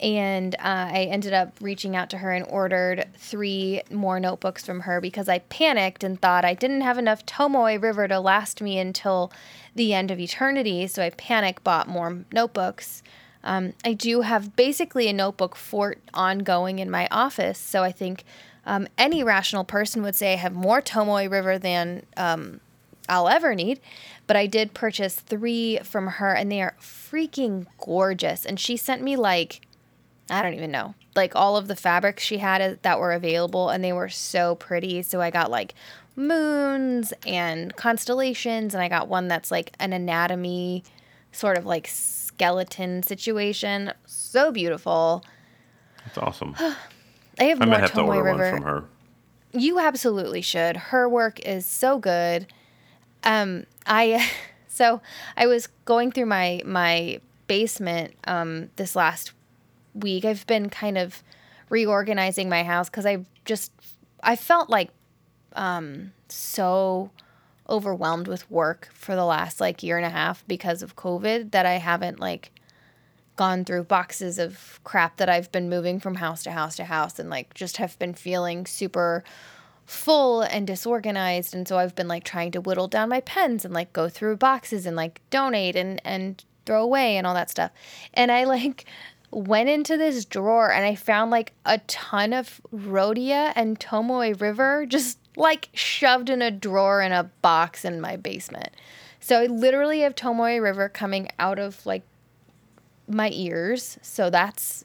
And uh, i ended up reaching out to her and ordered three more notebooks from her because i panicked and thought i didn't have enough tomoe river to last me until the end of eternity. So i panic bought more notebooks um, I do have basically a notebook fort ongoing in my office. So I think um, any rational person would say I have more Tomoe River than um, I'll ever need. But I did purchase three from her, and they are freaking gorgeous. And she sent me like, I don't even know, like all of the fabrics she had that were available, and they were so pretty. So I got like moons and constellations, and I got one that's like an anatomy sort of like skeleton situation. So beautiful. That's awesome. I have I more might have to order River. one from her. You absolutely should. Her work is so good. Um, I so I was going through my my basement um this last week. I've been kind of reorganizing my house because I just I felt like um so overwhelmed with work for the last like year and a half because of COVID that I haven't like gone through boxes of crap that I've been moving from house to house to house and like just have been feeling super full and disorganized and so I've been like trying to whittle down my pens and like go through boxes and like donate and and throw away and all that stuff. And I like went into this drawer and I found like a ton of Rhodia and Tomoe River just like shoved in a drawer in a box in my basement. So I literally have Tomoe River coming out of like my ears. So that's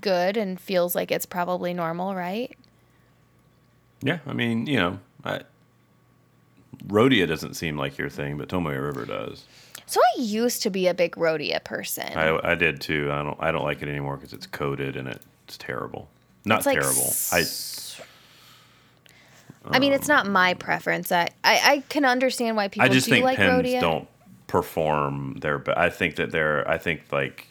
good and feels like it's probably normal, right? Yeah, I mean, you know, I, Rhodia doesn't seem like your thing, but Tomoe River does. So I used to be a big Rhodia person. I, I did too. I don't I don't like it anymore because it's coated and it's terrible. Not It's like terrible. s- I mean, it's not my preference. I, I, I can understand why people I I just do think like pens Rhodia. don't perform their. But I think that they're. I think like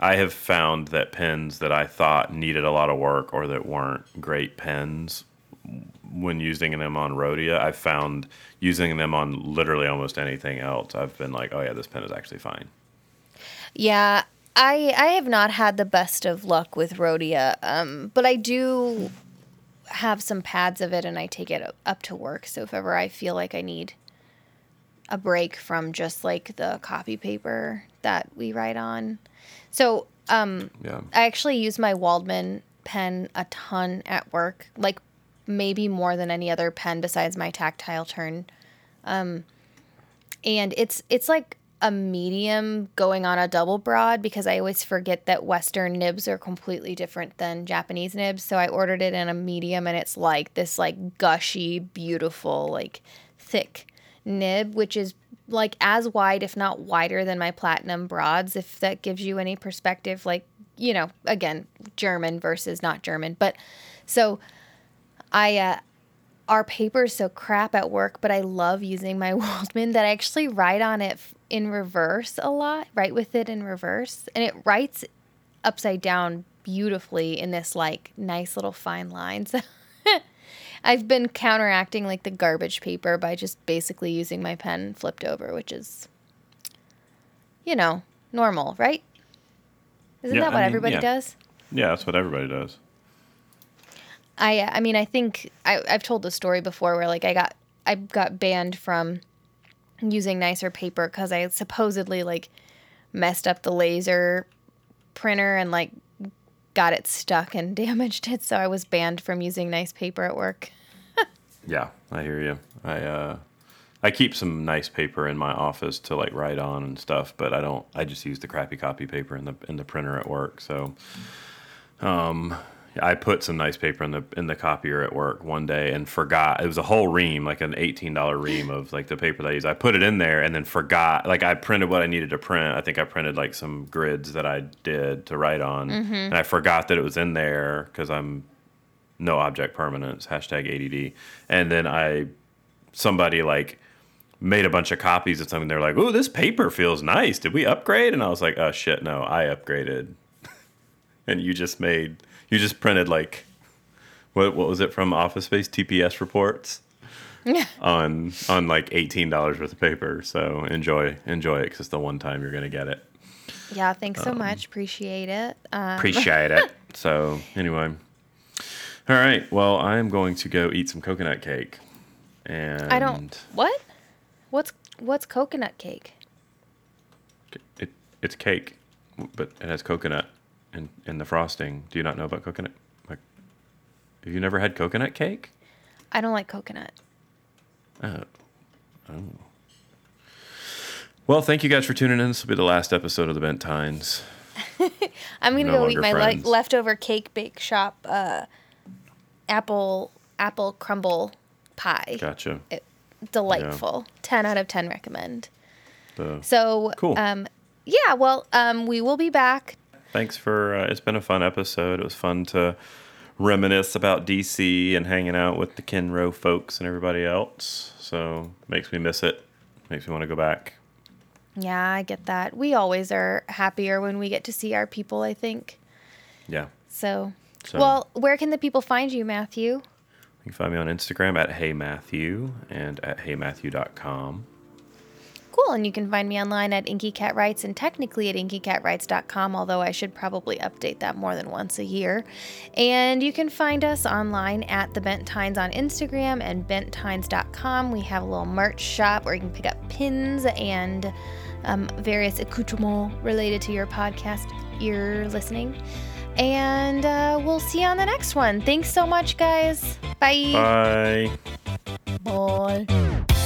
I have found that pens that I thought needed a lot of work or that weren't great pens when using them on Rhodia, I found using them on literally almost anything else. I've been like, oh yeah, this pen is actually fine. Yeah, I I have not had the best of luck with Rhodia, um, but I do have some pads of it, and I take it up to work. So if ever I feel like I need a break from just like the copy paper that we write on, so um, Yeah. I actually use my Waldmann pen a ton at work, like maybe more than any other pen besides my tactile turn. Um, and it's it's like a medium going on a double broad because I always forget that Western nibs are completely different than Japanese nibs. So I ordered it in a medium, and it's like this like gushy, beautiful, like thick nib, which is like as wide, if not wider, than my platinum broads. If that gives you any perspective, like you know, again, German versus not German, but so I uh, our paper is so crap at work, but I love using my Waldmann that I actually write on it f- in reverse a lot, write with it in reverse, and it writes upside down beautifully in this like nice little fine lines. I've been counteracting like the garbage paper by just basically using my pen flipped over, which is, you know, normal, right? Isn't Yeah, that what I mean, everybody yeah. does? Yeah, that's what everybody does. I I mean I think I I've told the story before where like I got I got banned from using nicer paper because I supposedly like messed up the laser printer and like got it stuck and damaged it so I was banned from using nice paper at work. Yeah, I hear you. I uh, I keep some nice paper in my office to like write on and stuff, but I don't. I just use the crappy copy paper in the in the printer at work. So, um, I put some nice paper in the in the copier at work one day and forgot. It was a whole ream, like an eighteen dollar ream of like the paper that I use. I put it in there and then forgot. Like I printed what I needed to print. I think I printed like some grids that I did to write on, mm-hmm. and I forgot that it was in there because I'm no object permanence hashtag ADD. And then I somebody like made a bunch of copies of something. They're like, "Oh, this paper feels nice. Did we upgrade?" And I was like, "Oh shit, no, I upgraded." and you just made you just printed like what what was it from Office Space TPS reports on on like eighteen dollars worth of paper. So enjoy enjoy it because it's the one time you're gonna get it. Yeah, thanks so much. Appreciate it. Um, Appreciate it. So anyway, all right. Well, I am going to go eat some coconut cake. And I don't what? What's what's coconut cake? It, it's cake, but it has coconut in in the frosting. Do you not know about coconut? Like, have you never had coconut cake? I don't like coconut. Oh. Oh. Well, thank you guys for tuning in. This will be the last episode of the Bent Tines. I'm gonna No go eat my le- leftover cake bake shop uh, apple apple crumble pie. Gotcha. It, delightful. Ten out of ten recommend. So, So Cool. Um, yeah. Well, um, we will be back. Thanks for. Uh, it's been a fun episode. It was fun to reminisce about DC and hanging out with the Kenro folks and everybody else. So makes me miss it. Makes me want to go back. Yeah, I get that. We always are happier when we get to see our people. I think. Yeah. So. So- Well, where can the people find you, Matthew? You can find me on Instagram at HeyMatthew and at HeyMatthew.com. Cool, and you can find me online at Inky Cat Writes and technically at inkycatwrites.com, although I should probably update that more than once a year. And you can find us online at the Bent Tines on Instagram and benttines.com. We have a little merch shop where you can pick up pins and um, various accoutrements related to your podcast you're listening. And uh, we'll see you on the next one. Thanks so much, guys. Bye. Bye. Bye.